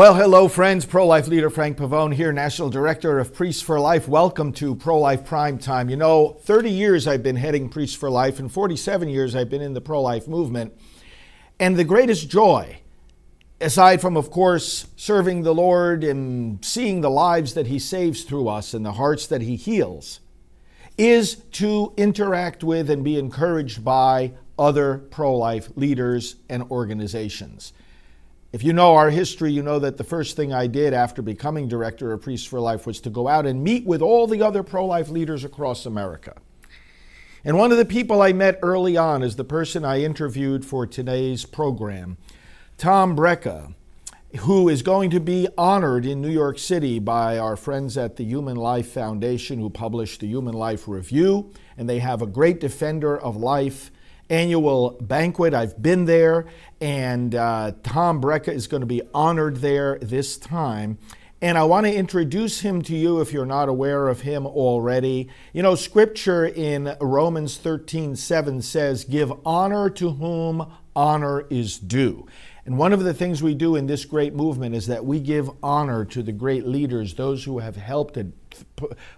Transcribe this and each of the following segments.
Well, hello, friends. Pro life leader Frank Pavone here, National Director of Priests for Life. Welcome to Pro Life Prime Time. You know, 30 years I've been heading Priests for Life, and 47 years I've been in the pro life movement. And the greatest joy, aside from, of course, serving the Lord and seeing the lives that He saves through us and the hearts that He heals, is to interact with and be encouraged by other pro life leaders and organizations. If you know our history, you know that the first thing I did after becoming director of Priests for Life was to go out and meet with all the other pro life leaders across America. And one of the people I met early on is the person I interviewed for today's program, Tom Brejcha, who is going to be honored in New York City by our friends at the Human Life Foundation, who published the Human Life Review. And they have a great defender of life annual banquet. I've been there, and uh, Tom Brejcha is going to be honored there this time. And I want to introduce him to you if you're not aware of him already. You know, scripture in Romans 13 7 says, Give honor to whom honor is due. And one of the things we do in this great movement is that we give honor to the great leaders, those who have helped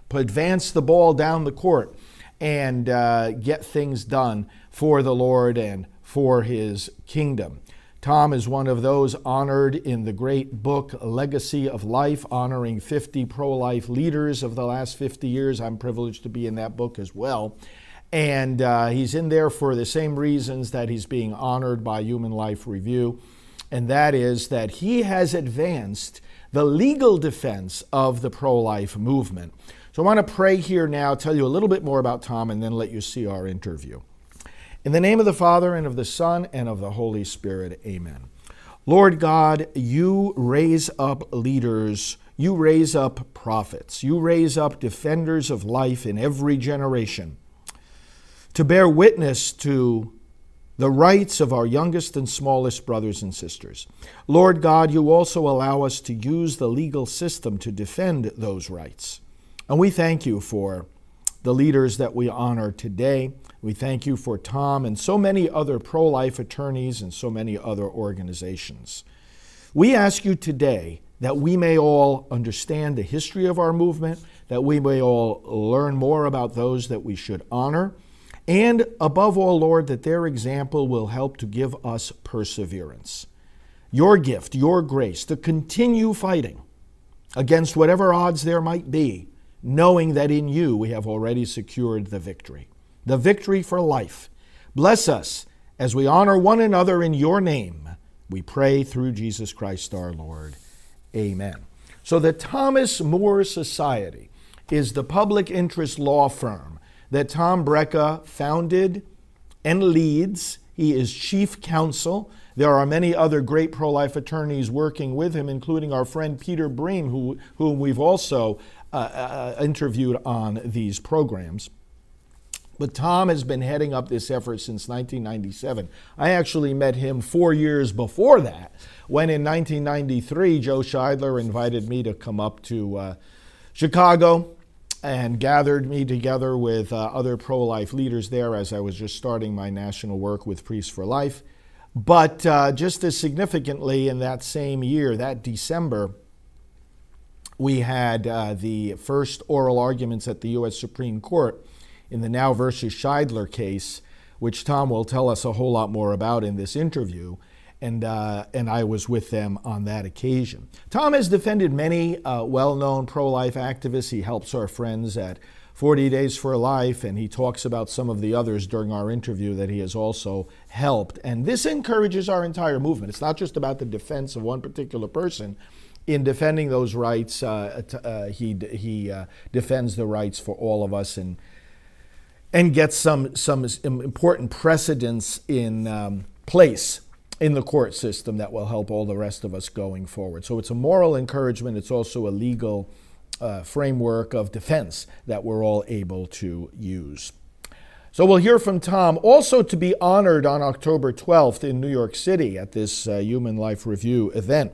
advance the ball down the court and uh, get things done for the Lord and for his kingdom. Tom is one of those honored in the great book Legacy of Life, honoring 50 pro life leaders of the last 50 years. I'm privileged to be in that book as well. And uh, he's in there for the same reasons that he's being honored by Human Life Review, and that is that he has advanced the legal defense of the pro life movement. So I want to pray here now, tell you a little bit more about Tom, and then let you see our interview. In the name of the Father, and of the Son, and of the Holy Spirit, amen. Lord God, you raise up leaders, you raise up prophets, you raise up defenders of life in every generation to bear witness to the rights of our youngest and smallest brothers and sisters. Lord God, you also allow us to use the legal system to defend those rights. And we thank you for the leaders that we honor today. We thank you for Tom and so many other pro life attorneys and so many other organizations. We ask you today that we may all understand the history of our movement, that we may all learn more about those that we should honor, and above all, Lord, that their example will help to give us perseverance. Your gift, your grace, to continue fighting against whatever odds there might be knowing that in you we have already secured the victory, the victory for life. Bless us as we honor one another in your name. We pray through Jesus Christ our Lord. Amen. So, the Thomas More Society is the public interest law firm that Tom Brejcha founded and leads. He is chief counsel. There are many other great pro life attorneys working with him, including our friend Peter Breen, who, whom we've also uh, uh, interviewed on these programs. But Tom has been heading up this effort since 1997. I actually met him four years before that, when in 1993, Joe Scheidler invited me to come up to uh, Chicago and gathered me together with uh, other pro life leaders there as I was just starting my national work with Priests for Life. But uh, just as significantly, in that same year, that December, we had uh, the first oral arguments at the U.S. Supreme Court in the NOW versus Scheidler case, which Tom will tell us a whole lot more about in this interview. And, uh, and I was with them on that occasion. Tom has defended many uh, well known pro life activists. He helps our friends at 40 Days for Life, and he talks about some of the others during our interview that he has also helped. And this encourages our entire movement. It's not just about the defense of one particular person, in defending those rights, uh, uh, he he uh, defends the rights for all of us and and gets some some important precedents in um, place in the court system that will help all the rest of us going forward. So it's a moral encouragement. It's also a legal uh, framework of defense that we're all able to use. So we'll hear from Tom. Also to be honored on October 12th in New York City at this uh, Human Life Review event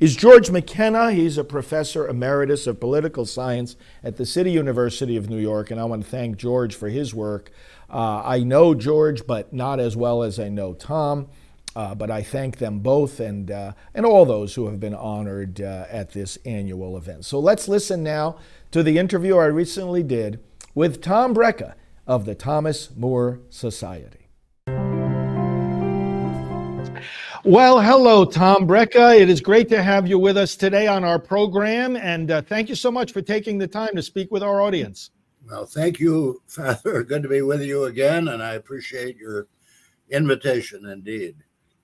is George McKenna. He's a professor emeritus of political science at the City University of New York, and I want to thank George for his work. Uh, I know George, but not as well as I know Tom. Uh, but I thank them both and, uh, and all those who have been honored uh, at this annual event. So let's listen now to the interview I recently did with Tom Brejcha of the Thomas More Society. Well, hello, Tom Brejcha. It is great to have you with us today on our program, and uh, thank you so much for taking the time to speak with our audience. Well, thank you, Father. Good to be with you again, and I appreciate your invitation indeed.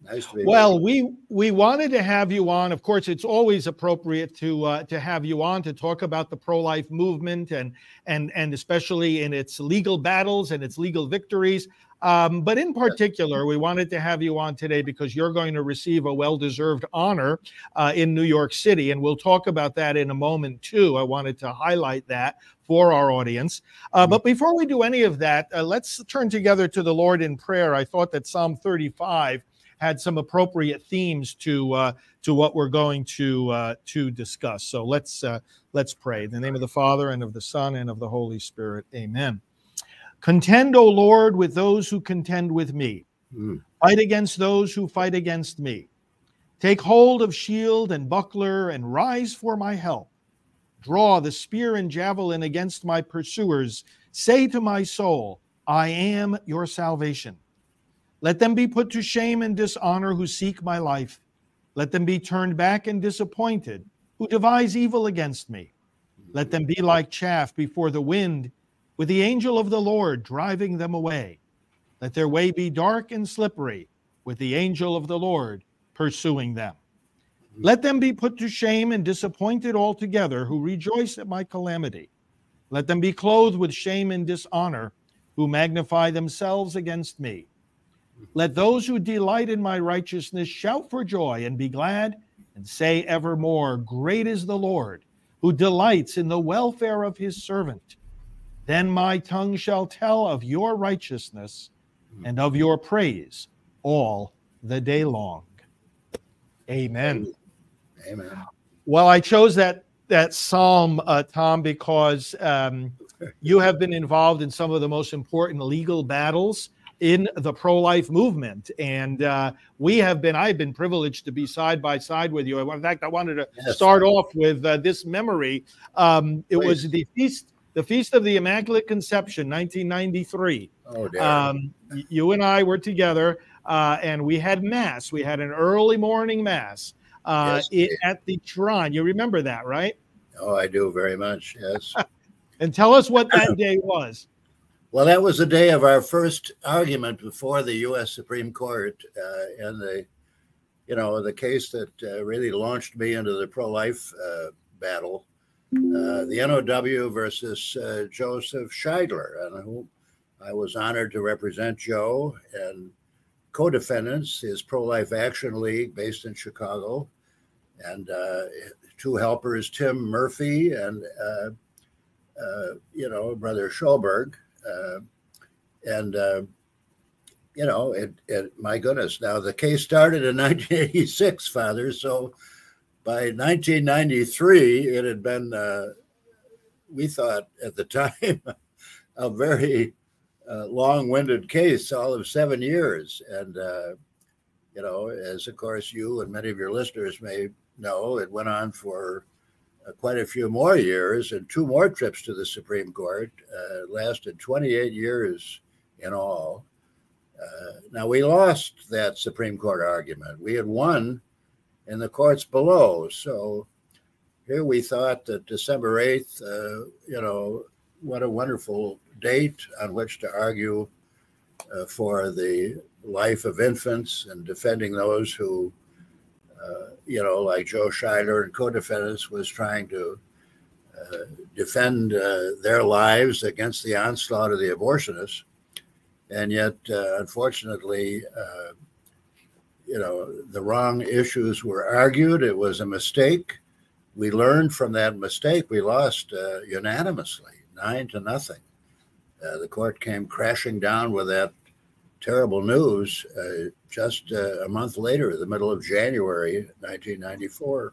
Nice to be well, we we wanted to have you on. Of course, it's always appropriate to uh, to have you on to talk about the pro life movement and and and especially in its legal battles and its legal victories. Um, but in particular, we wanted to have you on today because you're going to receive a well deserved honor uh, in New York City. And we'll talk about that in a moment, too. I wanted to highlight that for our audience. Uh, mm-hmm. but before we do any of that, uh, let's turn together to the Lord in prayer. I thought that Psalm 35 had some appropriate themes to uh, to what we're going to uh, to discuss. So let's uh, let's pray. In the name of the Father and of the Son and of the Holy Spirit. Amen. Contend, O Lord, with those who contend with me. Mm. Fight against those who fight against me. Take hold of shield and buckler and rise for my help. Draw the spear and javelin against my pursuers. Say to my soul, I am your salvation. Let them be put to shame and dishonor who seek my life. Let them be turned back and disappointed who devise evil against me. Let them be like chaff before the wind, with the angel of the Lord driving them away. Let their way be dark and slippery, with the angel of the Lord pursuing them. Let them be put to shame and disappointed altogether who rejoice at my calamity. Let them be clothed with shame and dishonor who magnify themselves against me. Let those who delight in my righteousness shout for joy and be glad and say evermore, Great is the Lord, who delights in the welfare of his servant. Then my tongue shall tell of your righteousness and of your praise all the day long. Amen. Amen. Well, I chose that that psalm, uh, Tom, because um, you have been involved in some of the most important legal battles in the pro life movement. And uh, we have been, I've been privileged to be side by side with you. In fact, I wanted to yes. start off with uh, this memory. Um, it Please. was the feast. The Feast of the Immaculate Conception, 1993. Oh, um, you and I were together, uh, and we had mass. We had an early morning mass uh, yes, it, at the shrine. You remember that, right? Oh, I do very much. Yes. and tell us what that day was. Well, that was the day of our first argument before the U.S. Supreme Court, uh, and the, you know, the case that uh, really launched me into the pro-life uh, battle, uh, the NOW versus uh, Joseph Scheidler, and I was honored to represent Joe and co-defendants, his Pro-Life Action League based in Chicago, and uh, two helpers, Tim Murphy and you know, Brother Scholberg and uh, you know, it, it, my goodness. Now the case started in 1986, Father. So by 1993, it had been, uh, we thought at the time, a very uh, long-winded case, all of seven years. And uh, you know, as of course you and many of your listeners may know, it went on for uh, quite a few more years and two more trips to the Supreme Court, uh, lasted 28 years in all. Uh, now, we lost that Supreme Court argument. We had won in the courts below. So here we thought that December 8th, uh, you know, what a wonderful date on which to argue uh, for the life of infants and defending those who uh, you know, like Joe Scheidler and co-defendants was trying to uh, defend uh, their lives against the onslaught of the abortionists, and yet, uh, unfortunately, you know, the wrong issues were argued. It was a mistake, we learned from that mistake. We lost unanimously, nine to nothing. Uh, the court came crashing down with that terrible news uh, just uh, a month later, the middle of January 1994.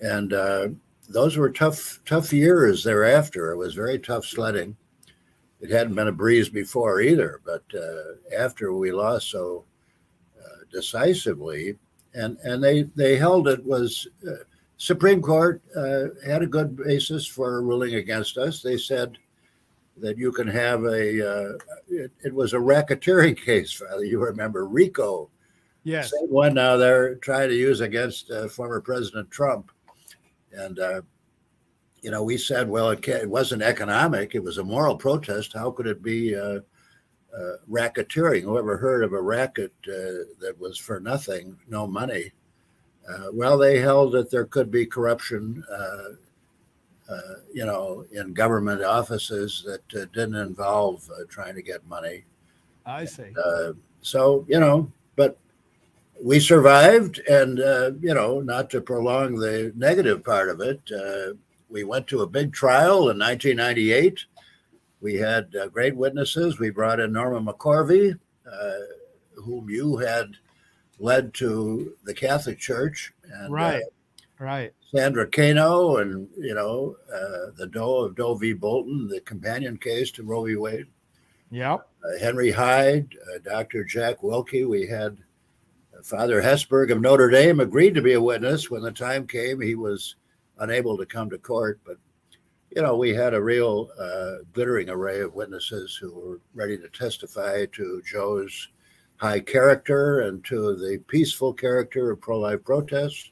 And uh, those were tough, tough years thereafter. It was very tough sledding. It hadn't been a breeze before either, but uh, after we lost so uh, decisively, and and they they held it was uh, Supreme Court had a good basis for ruling against us. They said that you can have a uh, it, it, was a racketeering case father you remember RICO. Yes. Same one now they're trying to use against uh, former president trump. And uh, you know we said well it, it, wasn't economic it was a moral protest. How could it be uh, uh, racketeering? Whoever heard of a racket uh, that was for nothing no money? Well they held that there could be corruption uh, you know, in government offices that uh, didn't involve uh, trying to get money. I see. Uh, so, you know, but we survived, and, uh, you know, not to prolong the negative part of it, we went to a big trial in 1998. We had great witnesses. We brought in Norma McCorvey, whom you had led to the Catholic Church. And, right. Right. Sandra Cano, and, you know, uh, the Doe of Doe v. Bolton, the companion case to Roe v. Wade. Yep. Uh, Henry Hyde, uh, Dr. Jack Willke. We had uh, Father Hesburgh of Notre Dame agreed to be a witness. When the time came, he was unable to come to court. But, you know, we had a real uh, glittering array of witnesses who were ready to testify to Joe's high character and to the peaceful character of pro life protests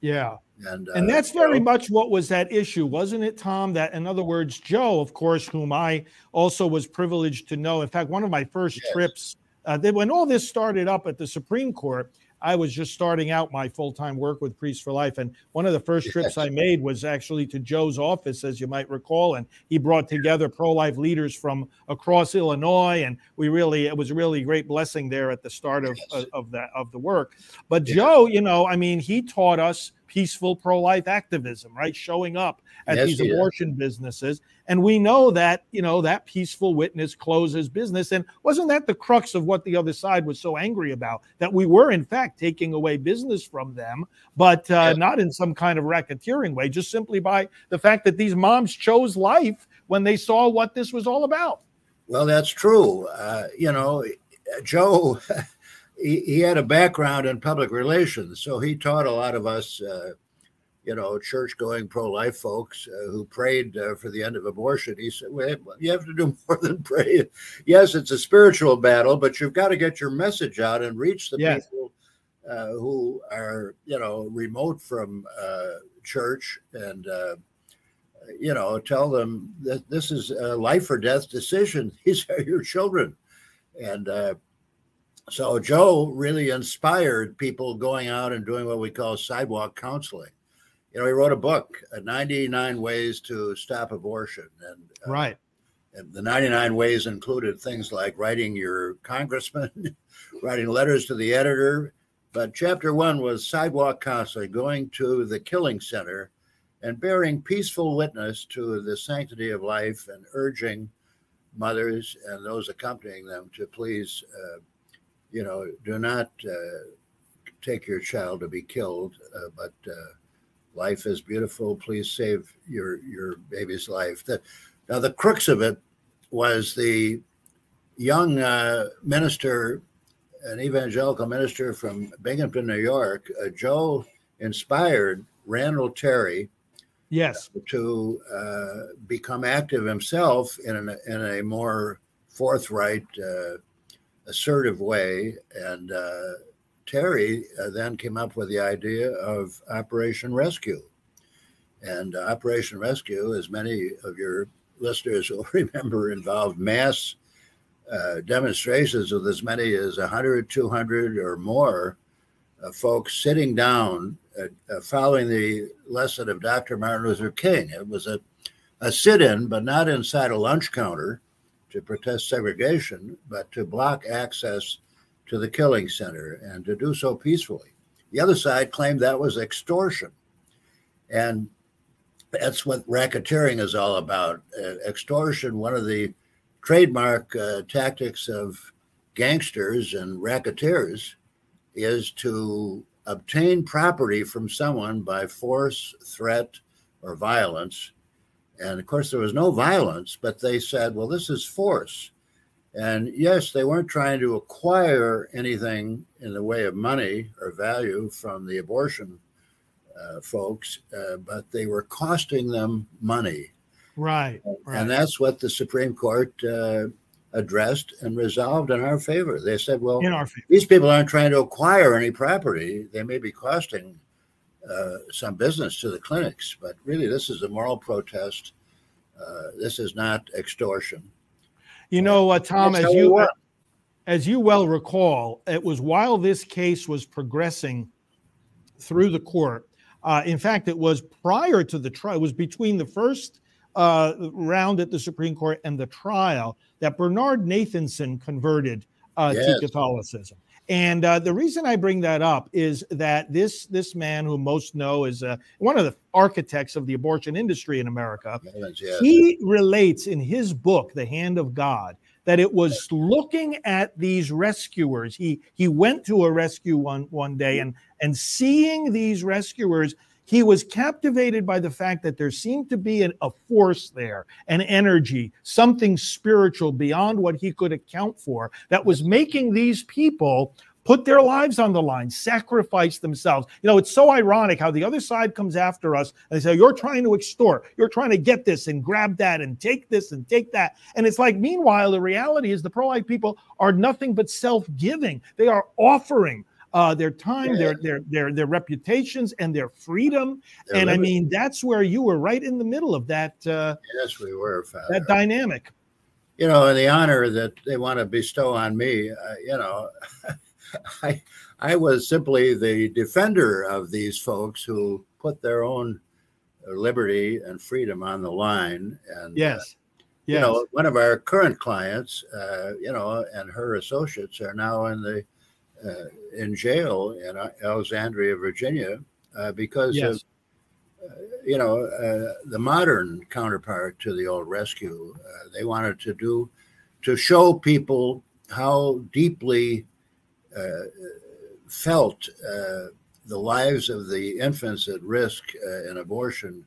yeah. And, uh, and that's very so, much what was that issue, wasn't it, Tom? That, in other words, Joe, of course, whom I also was privileged to know. In fact, one of my first yes. trips, uh, when all this started up at the Supreme Court, I was just starting out my full time work with Priests for Life. And one of the first trips I made was actually to Joe's office, as you might recall. And he brought together pro life leaders from across Illinois. And we really, it was a really great blessing there at the start of, yes. of, of, that, of the work. But. Joe, you know, I mean, he taught us peaceful pro life activism, right? Showing up at yes, these abortion businesses. And we know that, you know, that peaceful witness closes business. And wasn't that the crux of what the other side was so angry about? That we were, in fact, taking away business from them, but uh, yes. not in some kind of racketeering way, just simply by the fact that these moms chose life when they saw what this was all about. Well, that's true. Uh, you know, Joe. he, he had a background in public relations, so he taught a lot of us, uh, you know, church going pro life folks uh, who prayed uh, for the end of abortion. He said, well, you have to do more than pray. Yes, it's a spiritual battle, but you've got to get your message out and reach the yes. people uh, who are, you know, remote from uh, church and, uh, you know, tell them that this is a life or death decision. These are your children. And, so Joe really inspired people going out and doing what we call sidewalk counseling. You know, he wrote a book, uh, 99 Ways to Stop Abortion. And, uh, right. And the 99 ways included things like writing your congressman, writing letters to the editor. But chapter one was sidewalk counseling, going to the killing center and bearing peaceful witness to the sanctity of life and urging mothers and those accompanying them to please uh, you know, do not uh, take your child to be killed, uh, but uh, life is beautiful. Please save your your baby's life. That now the crux of it was the young uh, minister, an evangelical minister from Binghamton, New York. Uh, Joe inspired Randall Terry. Yes, to uh, become active himself in, an, in a more forthright assertive way. And uh, Terry uh, then came up with the idea of Operation Rescue. And uh, Operation Rescue, as many of your listeners will remember, involved mass uh, demonstrations with as many as 100, 200 or more uh, folks sitting down uh, following the lesson of Dr. Martin Luther King. It was a, a sit in, but not inside a lunch counter to protest segregation, but to block access to the killing center and to do so peacefully. The other side claimed that was extortion. And that's what racketeering is all about. Uh, extortion, one of the trademark uh, tactics of gangsters and racketeers is to obtain property from someone by force, threat, or violence. And of course, there was no violence, but they said, well, this is force. And yes, they weren't trying to acquire anything in the way of money or value from the abortion uh, folks, uh, but they were costing them money. Right, right. And that's what the Supreme Court uh, addressed and resolved in our favor. They said, well, these people aren't trying to acquire any property. They may be costing uh, some business to the clinics, but really, this is a moral protest. Uh, this is not extortion. You know, uh, Tom, as you as you well recall, it was while this case was progressing through the court. Uh, in fact, it was prior to the trial. It was between the first uh, round at the Supreme Court and the trial that Bernard Nathanson converted uh, yes. to Catholicism. And uh, the reason I bring that up is that this this man, who most know is uh, one of the architects of the abortion industry in America, yes. he relates in his book, The Hand of God, that it was looking at these rescuers. He he went to a rescue one one day and and seeing these rescuers he was captivated by the fact that there seemed to be an, a force there, an energy, something spiritual beyond what he could account for that was making these people put their lives on the line, sacrifice themselves. You know, it's so ironic how the other side comes after us and they say, You're trying to extort, you're trying to get this and grab that and take this and take that. And it's like, meanwhile, the reality is the pro life people are nothing but self giving, they are offering uh, their time, yeah. their their their their reputations, and their freedom. Their and I mean, that's where you were right in the middle of that. Uh, yes, we were. Father. That dynamic. You know, and the honor that they want to bestow on me. Uh, you know, I I was simply the defender of these folks who put their own liberty and freedom on the line. And uh, yes. You know, one of our current clients, uh, you know, and her associates are now in the Uh, in jail in uh, Alexandria, Virginia, uh, because yes. of uh, you know uh, the modern counterpart to the old rescue. they wanted to do to show people how deeply felt the lives of the infants at risk in abortion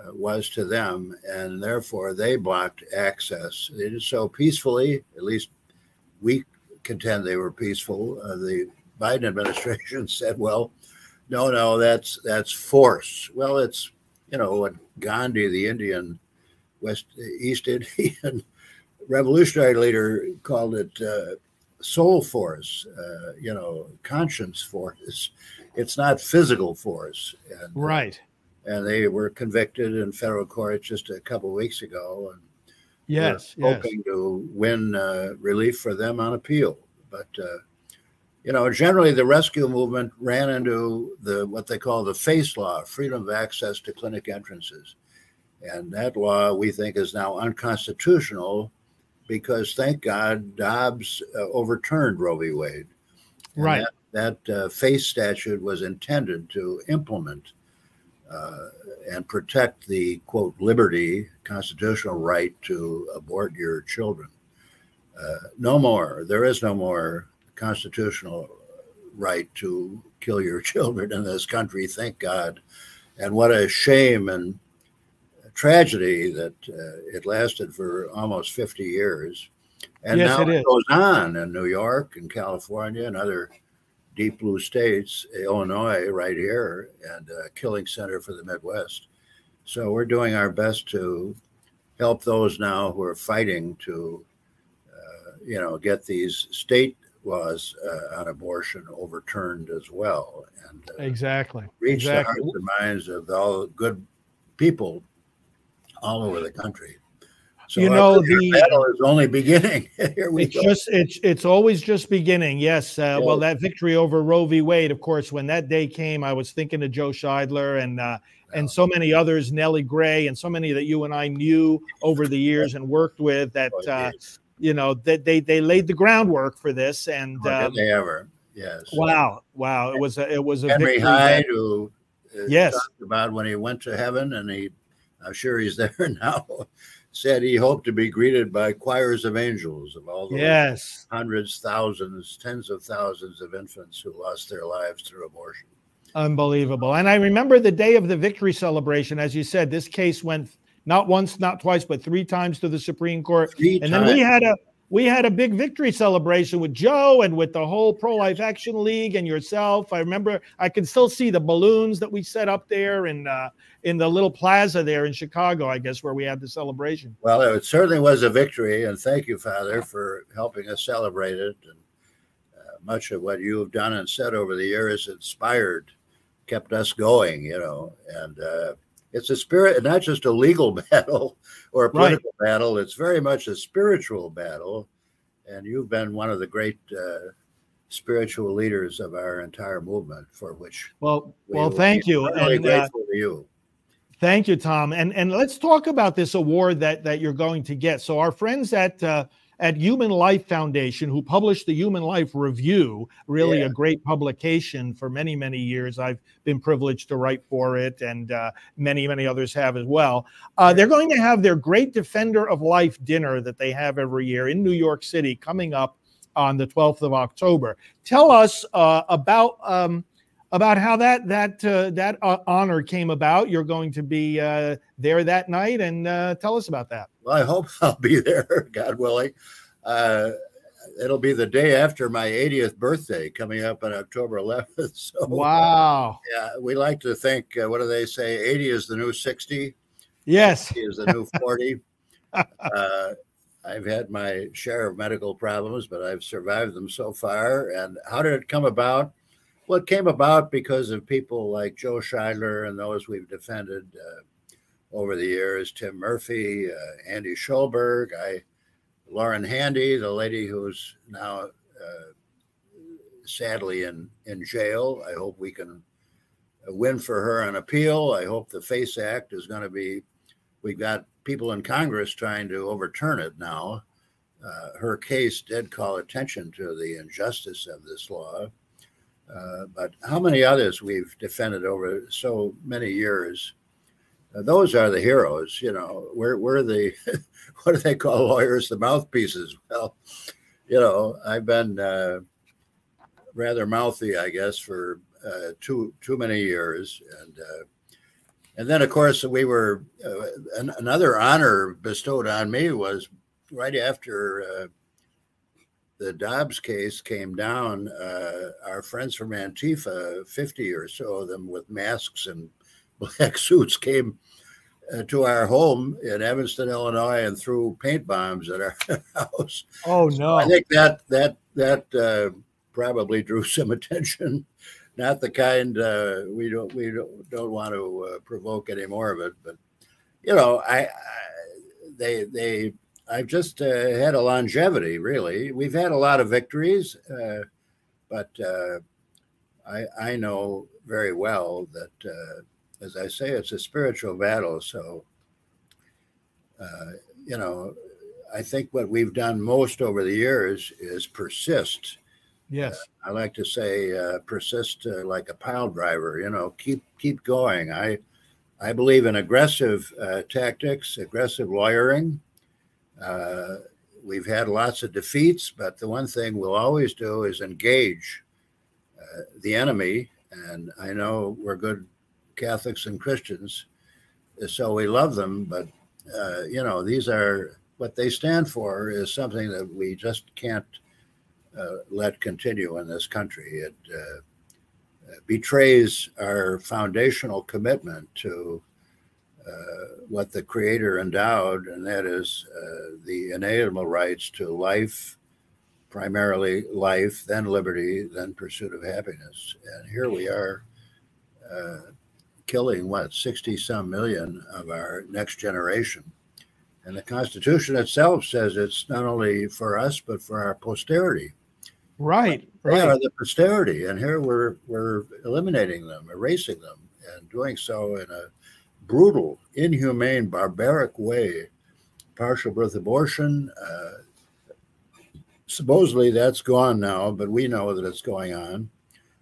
uh, was to them, and therefore they blocked access. They did so peacefully, at least we contend they were peaceful. Uh, the Biden administration said, "Well, no, no, that's that's force." Well, it's you know what Gandhi, the Indian West East Indian revolutionary leader, called it uh, soul force. Uh, you know, conscience force. It's not physical force. And, uh, right. and they were convicted in federal court just a couple weeks ago, and Yes, We're hoping yes. to win uh, relief for them on appeal. But uh, you know, generally the rescue movement ran into the what they call the FACE law, freedom of access to clinic entrances, and that law we think is now unconstitutional because thank God Dobbs uh, overturned Roe v. Wade. And right. That, that uh, FACE statute was intended to implement and protect the quote liberty, constitutional right to abort your children. Uh, no more. There is no more constitutional right to kill your children in this country. Thank God. And what a shame and tragedy that uh, it lasted for almost 50 years. And yes, now it, it goes on in New York and California and other deep blue states, Illinois, right here, and a killing center for the Midwest. So we're doing our best to help those now who are fighting to, uh, you know, get these state laws uh, on abortion overturned as well, and uh, exactly reach exactly. the hearts and minds of all good people all over the country. So you know the battle is only beginning. Here we it's go. just it's it's always just beginning. Yes. Uh. Well, that victory over Roe v. Wade, of course, when that day came, I was thinking of Joe Scheidler and uh, and so many others, Nellie Gray, and so many that you and I knew over the years and worked with. That oh, uh, you know that they they laid the groundwork for this. And oh, um, they ever? Yes. Wow! Wow! It was a, it was a Henry Hyde, who uh, yes. about when he went to heaven, and he, I'm sure he's there now. Said he hoped to be greeted by choirs of angels of all the yes. hundreds, thousands, tens of thousands of infants who lost their lives through abortion. Unbelievable. And I remember the day of the victory celebration. As you said, this case went not once, not twice, but three times to the Supreme Court. Three and times. then we had a we had a big victory celebration with Joe and with the whole Pro Life Action League and yourself. I remember I can still see the balloons that we set up there in uh, in the little plaza there in Chicago, I guess, where we had the celebration. Well, it certainly was a victory, and thank you, Father, for helping us celebrate it. And uh, much of what you have done and said over the years inspired, kept us going, you know, and. Uh, it's a spirit, not just a legal battle or a political right. battle. It's very much a spiritual battle, and you've been one of the great uh, spiritual leaders of our entire movement, for which well, we well, thank you, really and grateful uh, to you. Thank you, Tom. And and let's talk about this award that that you're going to get. So our friends at uh, at Human Life Foundation, who published the Human Life Review, really yeah. a great publication for many, many years. I've been privileged to write for it, and uh, many, many others have as well. Uh, they're going to have their Great Defender of Life dinner that they have every year in New York City coming up on the 12th of October. Tell us uh, about. Um, about how that that uh, that uh, honor came about. You're going to be uh, there that night, and uh, tell us about that. Well, I hope I'll be there, God willing. Uh, it'll be the day after my 80th birthday, coming up on October 11th. So, wow. Yeah, we like to think. Uh, what do they say? 80 is the new 60. Yes, 60 is the new 40. I've had my share of medical problems, but I've survived them so far. And how did it come about? Well, it came about because of people like Joe Scheidler and those we've defended uh, over the years Tim Murphy, uh, Andy Scholberg, I, Lauren Handy, the lady who's now uh, sadly in, in jail. I hope we can win for her on appeal. I hope the FACE Act is going to be, we've got people in Congress trying to overturn it now. Uh, her case did call attention to the injustice of this law. Uh, but how many others we've defended over so many years? Uh, those are the heroes, you know. We're we're the what do they call lawyers? The mouthpieces. Well, you know, I've been uh, rather mouthy, I guess, for uh, too too many years, and uh, and then of course we were an, another honor bestowed on me was right after the Dobbs case came down, uh, our friends from Antifa, 50 or so of them with masks and black suits, came uh, to our home in Evanston, Illinois, and threw paint bombs at our house. Oh no! So I think that that that uh, probably drew some attention. Not the kind uh, we don't we don't, don't want to uh, provoke any more of it, but you know, I, I they they I've just uh, had a longevity, really. We've had a lot of victories, uh, but uh, I, I know very well that, uh, as I say, it's a spiritual battle. So, uh, you know, I think what we've done most over the years is persist. Yes, uh, I like to say persist like a pile driver. You know, keep keep going. I I believe in aggressive tactics, aggressive lawyering uh, we've had lots of defeats, but the one thing we'll always do is engage uh, the enemy. And I know we're good Catholics and Christians, so we love them. But, uh, you know, these are what they stand for is something that we just can't uh, let continue in this country. It uh, betrays our foundational commitment to uh, what the Creator endowed, and that is uh, the inalienable rights to life, primarily life, then liberty, then pursuit of happiness. And here we are uh, killing what, 60 some million of our next generation. And the Constitution itself says it's not only for us, but for our posterity. Right, they right. are the posterity, and here we're we're eliminating them, erasing them, and doing so in a brutal, inhumane, barbaric way. Partial birth abortion. Uh, supposedly that's gone now, but we know that it's going on.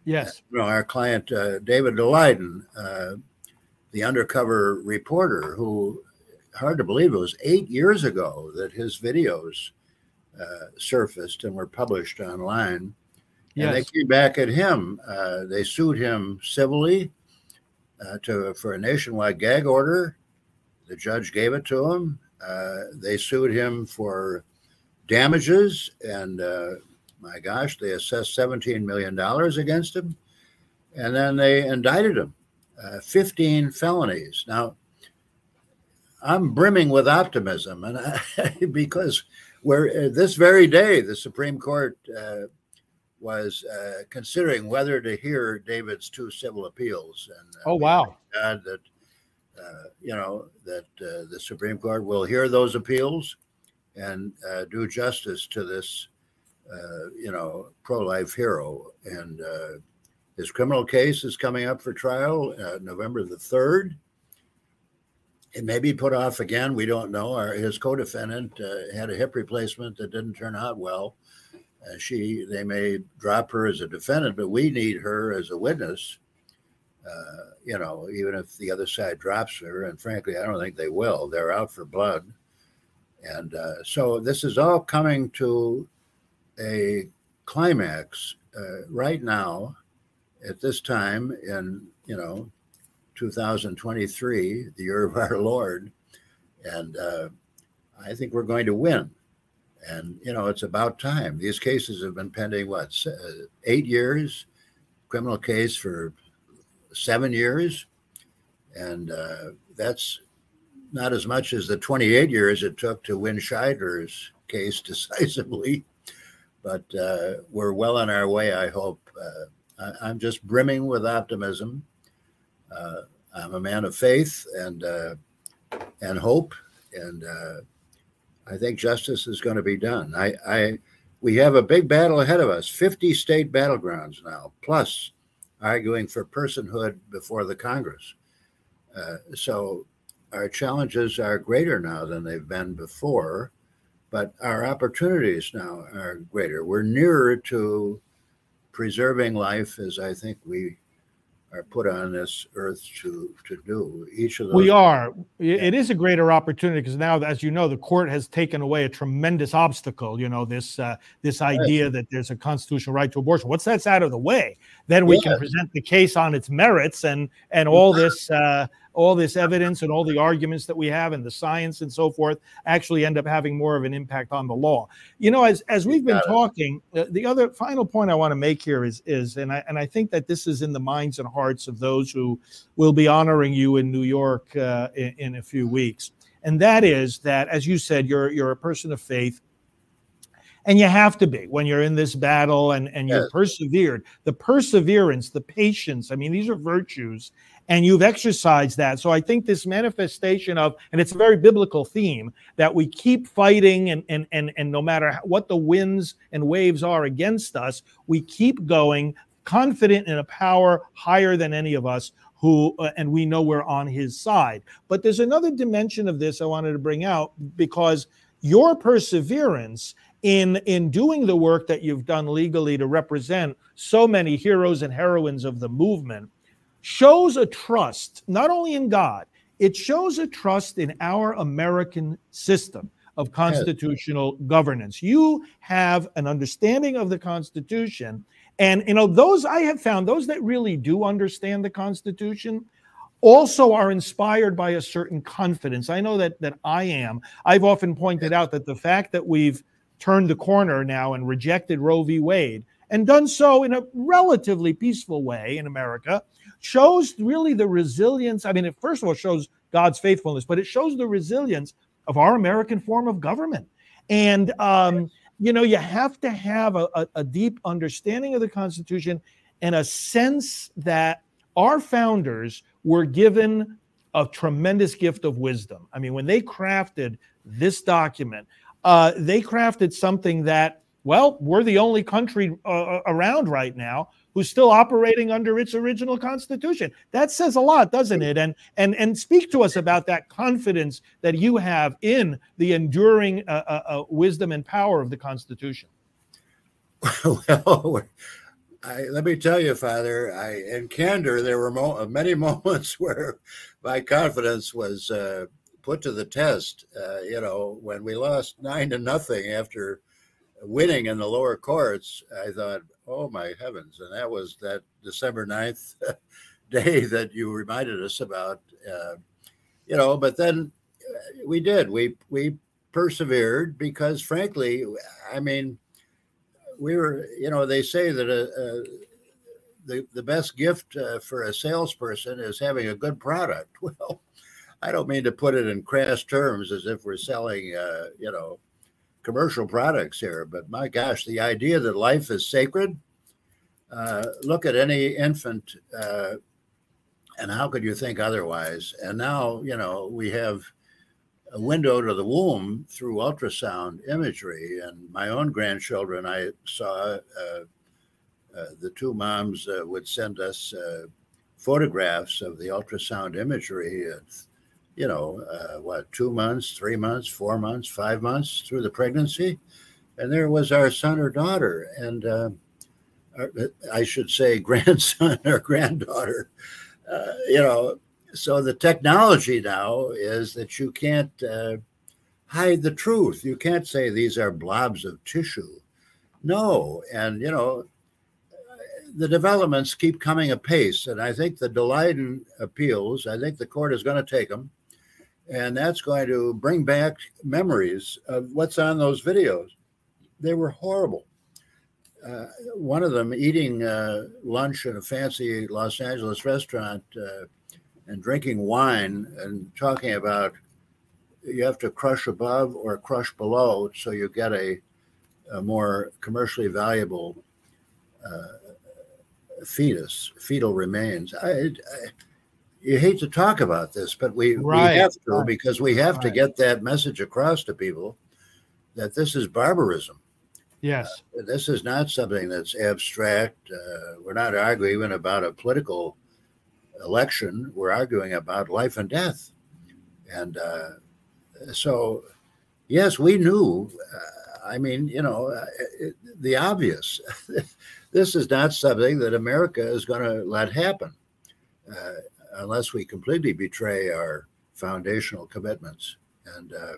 Yes. You know, our client, uh, David Daleiden, uh, the undercover reporter who, hard to believe, it was eight years ago that his videos uh, surfaced and were published online. Yes. And they came back at him. Uh, they sued him civilly uh, to for a nationwide gag order. The judge gave it to him. Uh, they sued him for damages, and uh, my gosh, they assessed $17 million against him. And then they indicted him, uh, 15 felonies. Now, I'm brimming with optimism, and I, because where uh, this very day the Supreme Court uh, was uh, considering whether to hear David's two civil appeals. And uh, oh wow, God that uh, you know that uh, the Supreme Court will hear those appeals and do justice to this you know pro-life hero. And his criminal case is coming up for trial November the third it may be put off again. We don't know. Our, his co-defendant uh, had a hip replacement that didn't turn out well. Uh, she, they may drop her as a defendant, but we need her as a witness. Uh, you know, even if the other side drops her, and frankly, I don't think they will. They're out for blood, and uh, so this is all coming to a climax uh, right now, at this time in you know 2023, the year of our Lord. And uh, I think we're going to win. And, you know, it's about time. These cases have been pending, what, uh, eight years? Criminal case for seven years. And uh, that's not as much as the 28 years it took to win Scheidler's case decisively. But uh, we're well on our way, I hope. Uh, I, am just brimming with optimism. Uh, I'm a man of faith and uh, and hope, and I think justice is going to be done. I, I we have a big battle ahead of us. 50 state battlegrounds now, plus arguing for personhood before the Congress. Uh, so our challenges are greater now than they've been before, but our opportunities now are greater. We're nearer to preserving life as I think we are put on this earth to to do. Each of those. We are. It is a greater opportunity because now, as you know, the court has taken away a tremendous obstacle. You know this uh, this idea right. that there's a constitutional right to abortion. Once that's out of the way, then we can present the case on its merits and and all this uh, all this evidence and all the arguments that we have and the science and so forth actually end up having more of an impact on the law. You know, as as we've been talking, uh, the other final point I want to make here is is and I and I think that this is in the minds and hearts of those who will be honoring you in New York uh, in, in a few weeks, and that is that as you said, you're you're a person of faith. And you have to be when you're in this battle and and you're persevered. The perseverance the patience i mean these are virtues and you've exercised that. So I think this manifestation of, and it's a very biblical theme, that we keep fighting, and and and and no matter what the winds and waves are against us, we keep going, confident in a power higher than any of us. Who uh, and we know we're on his side. But there's another dimension of this I wanted to bring out because your perseverance in in doing the work that you've done legally to represent so many heroes and heroines of the movement shows a trust not only in God, it shows a trust in our American system of constitutional yes. governance. You have an understanding of the Constitution. And you know, those I have found, those that really do understand the Constitution, also are inspired by a certain confidence. I know that that I am. I've often pointed out that the fact that we've turned the corner now and rejected Roe v. Wade and done so in a relatively peaceful way in America shows really the resilience. I mean, it first of all shows God's faithfulness, but it shows the resilience of our American form of government. And, um, you know, you have to have a, a, a deep understanding of the Constitution and a sense that our founders were given a tremendous gift of wisdom. I mean, when they crafted this document, uh, they crafted something that, well, we're the only country uh, around right now who's still operating under its original constitution. That says a lot, doesn't it? And and and speak to us about that confidence that you have in the enduring uh, uh, uh wisdom and power of the Constitution. Well, I, let me tell you, Father, I, in candor, there were mo- many moments where my confidence was uh, put to the test. Uh, you know, when we lost nine to nothing after winning in the lower courts, I thought, oh my heavens. And that was that December 9th day that you reminded us about. Uh, you know, but then uh, we did. We, we persevered because, frankly, I mean, we were, you know, they say that a, a the, the best gift uh, for a salesperson is having a good product. Well, I don't mean to put it in crass terms as if we're selling, uh, you know, commercial products here, but my gosh, the idea that life is sacred. Uh, look at any infant, uh, and how could you think otherwise? And now, you know, we have a window to the womb through ultrasound imagery. And my own grandchildren, I saw uh, uh, the two moms uh, would send us uh, photographs of the ultrasound imagery. You know, uh, what, two months, three months, four months, five months through the pregnancy. And there was our son or daughter. And uh, I should say, grandson or granddaughter. you know, so the technology now is that you can't uh, hide the truth. You can't say these are blobs of tissue. No, and you know the developments keep coming apace, and I think the Daleiden appeals. I think the court is going to take them, and that's going to bring back memories of what's on those videos. They were horrible. Uh, one of them eating uh, lunch in a fancy Los Angeles restaurant. Uh, and drinking wine and talking about you have to crush above or crush below so you get a, a more commercially valuable uh, fetus, fetal remains. I, I, you hate to talk about this, but we, right. we have to right. because we have right. to get that message across to people that this is barbarism. Yes. Uh, this is not something that's abstract. Uh, we're not arguing about a political election, we're arguing about life and death. And uh, so, yes, we knew. Uh, I mean, you know, uh, it, the obvious. this is not something that America is going to let happen uh, unless we completely betray our foundational commitments. And uh,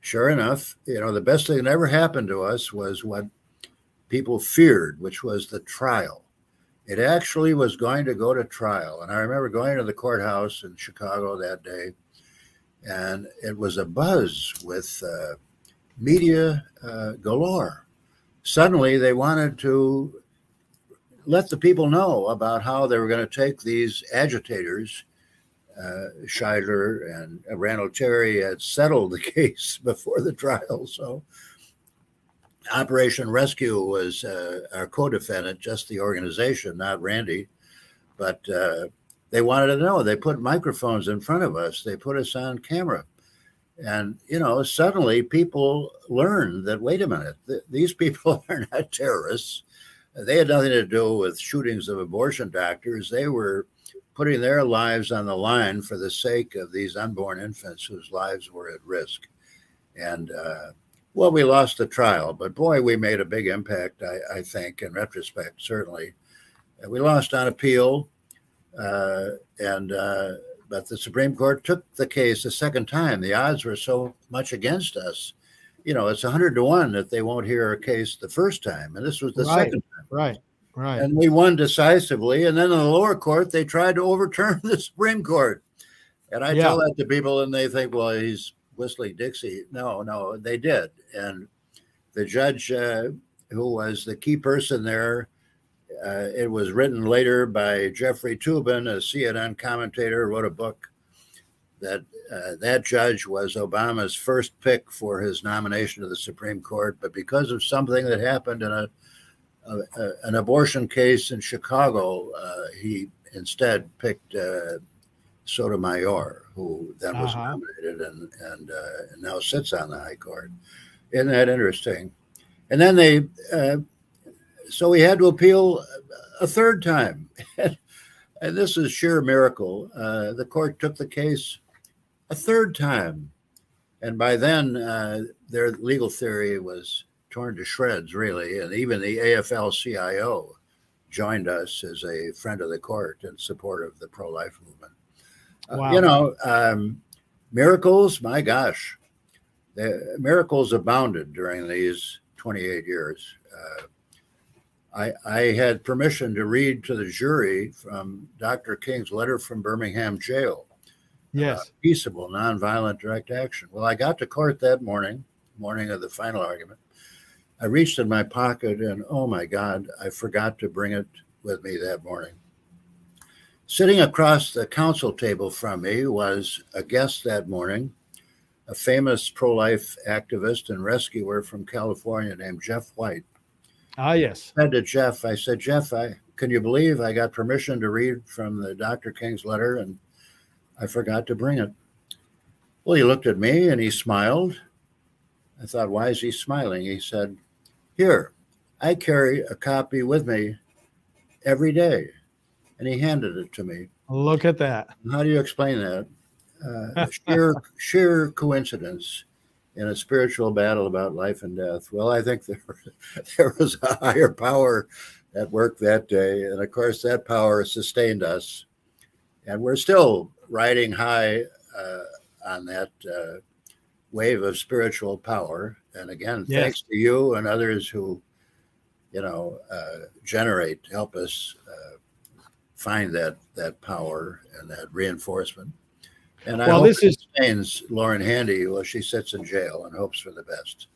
sure enough, you know, the best thing that ever happened to us was what people feared, which was the trial it actually was going to go to trial. And I remember going to the courthouse in Chicago that day, and it was a buzz with uh, media uh, galore. Suddenly, they wanted to let the people know about how they were going to take these agitators. Uh, Scheidler and Randall Terry had settled the case before the trial, so Operation Rescue was uh, our co-defendant, just the organization, not Randy. But uh, they wanted to know. They put microphones in front of us. They put us on camera, and you know, suddenly people learned that wait a minute, th- these people are not terrorists. They had nothing to do with shootings of abortion doctors. They were putting their lives on the line for the sake of these unborn infants whose lives were at risk. And uh, well, we lost the trial, but boy, we made a big impact, I, I think, in retrospect, certainly. And we lost on appeal, uh, and uh, but the Supreme Court took the case a second time. The odds were so much against us. You know, it's 100 to 1 that they won't hear a case the first time. And this was the right, second time. Right, right. And we won decisively. And then in the lower court, they tried to overturn the Supreme Court. And I yeah. tell that to people, and they think, well, he's whistling Dixie. No, no, they did. And the judge, uh, who was the key person there, uh, it was written later by Jeffrey Toobin, a CNN commentator, wrote a book that uh, that judge was Obama's first pick for his nomination to the Supreme Court, but because of something that happened in a, a, a an abortion case in Chicago, uh, he instead picked uh, Sotomayor, who then was uh-huh. nominated and and, uh, and, now sits on the High Court. Isn't that interesting? And then they, uh, so we had to appeal a third time, and this is sheer miracle. Uh, the court took the case a third time, and by then uh, their legal theory was torn to shreds, really, and even the AFL-CIO joined us as a friend of the court in support of the pro life movement. Uh, Wow. you know, um, miracles, my gosh, the miracles abounded during these 28 years. Uh, I, I had permission to read to the jury from Dr. King's letter from Birmingham jail Yes. peaceable, nonviolent direct action. Well, I got to court that morning, morning of the final argument. I reached in my pocket and oh my God, I forgot to bring it with me that morning. Sitting across the counsel table from me was a guest that morning, a famous pro life activist and rescuer from California named Jeff White. Ah, yes. I said to Jeff, I said, Jeff, I can you believe I got permission to read from the Dr. King's letter and I forgot to bring it. Well, he looked at me and he smiled. I thought, why is he smiling? He said, Here, I carry a copy with me every day. And he handed it to me. Look at that. How do you explain that? Uh, sheer, sheer coincidence in a spiritual battle about life and death. Well, I think there, there was a higher power at work that day. And of course, that power sustained us. And we're still riding high uh, on that uh, wave of spiritual power. And again, Yes. thanks to you and others who, you know, uh, generate, help us uh, find that that power and that reinforcement. And I Well, hope this is- Lauren Handy while she sits in jail and hopes for the best.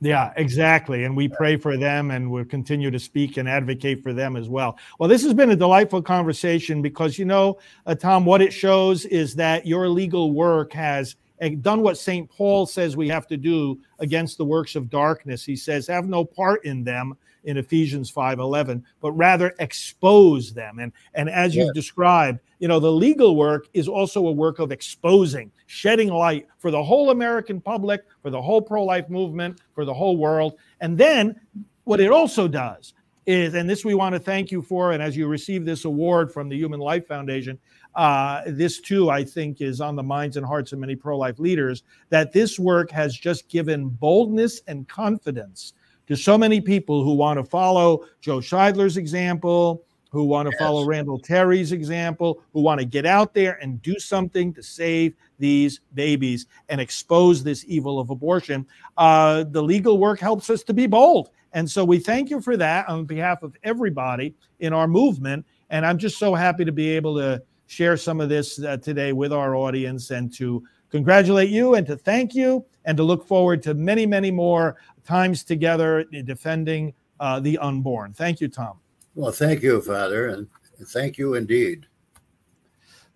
Yeah, exactly. And we pray for them and we'll continue to speak and advocate for them as well. Well, this has been a delightful conversation because, you know, uh, Tom, what it shows is that your legal work has uh, done what St. Paul says we have to do against the works of darkness. He says, have no part in them in Ephesians 5:11, but rather expose them. And and as you've described, you know, the legal work is also a work of exposing, shedding light for the whole American public, for the whole pro-life movement, for the whole world. And then what it also does is, and this we want to thank you for, and as you receive this award from the Human Life Foundation, uh, this too, I think, is on the minds and hearts of many pro life leaders that this work has just given boldness and confidence to so many people who want to follow Joe Scheidler's example, who want to follow Randall Terry's example, who want to get out there and do something to save these babies and expose this evil of abortion. Uh, the legal work helps us to be bold. And so we thank you for that on behalf of everybody in our movement. And I'm just so happy to be able to share some of this uh, today with our audience and to congratulate you and to thank you and to look forward to many, many more times together defending uh, the unborn. Thank you, Tom. Well, thank you, Father, and thank you indeed.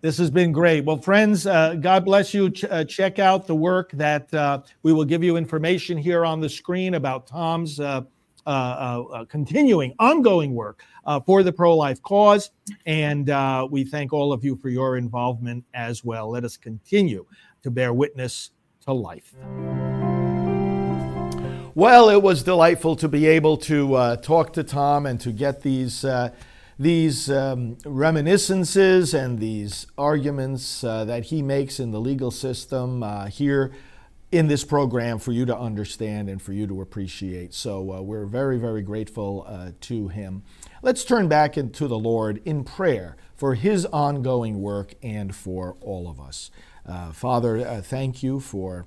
This has been great. Well, friends, uh, God bless you. Ch- uh, check out the work that uh, we will give you information here on the screen about Tom's uh, uh, uh, continuing, ongoing work for the pro life cause. And we thank all of you for your involvement as well. Let us continue to bear witness to life. Well, it was delightful to be able to uh, talk to Tom and to get these uh, these um, reminiscences and these arguments uh, that he makes in the legal system uh, here in this program for you to understand and for you to appreciate. So uh, we're very, very grateful uh, to him. Let's turn back into the Lord in prayer for his ongoing work and for all of us. Father, thank you for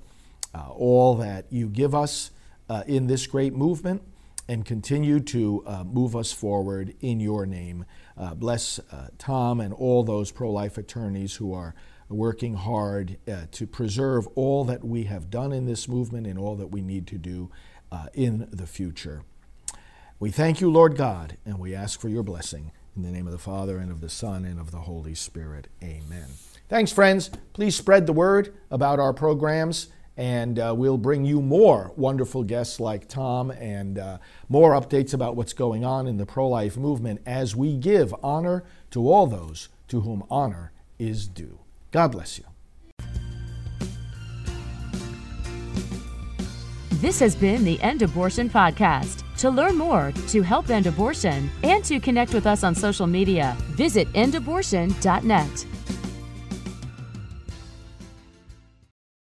all that you give us uh, in this great movement and continue to uh, move us forward in your name. Uh, bless uh, Tom and all those pro life attorneys who are working hard uh, to preserve all that we have done in this movement and all that we need to do uh, in the future. We thank you, Lord God, and we ask for your blessing. In the name of the Father, and of the Son, and of the Holy Spirit. Amen. Thanks, friends. Please spread the word about our programs and uh, we'll bring you more wonderful guests like Tom and uh, more updates about what's going on in the pro life movement as we give honor to all those to whom honor is due. God bless you. This has been the End Abortion Podcast. To learn more, to help end abortion, and to connect with us on social media, visit endabortion.net.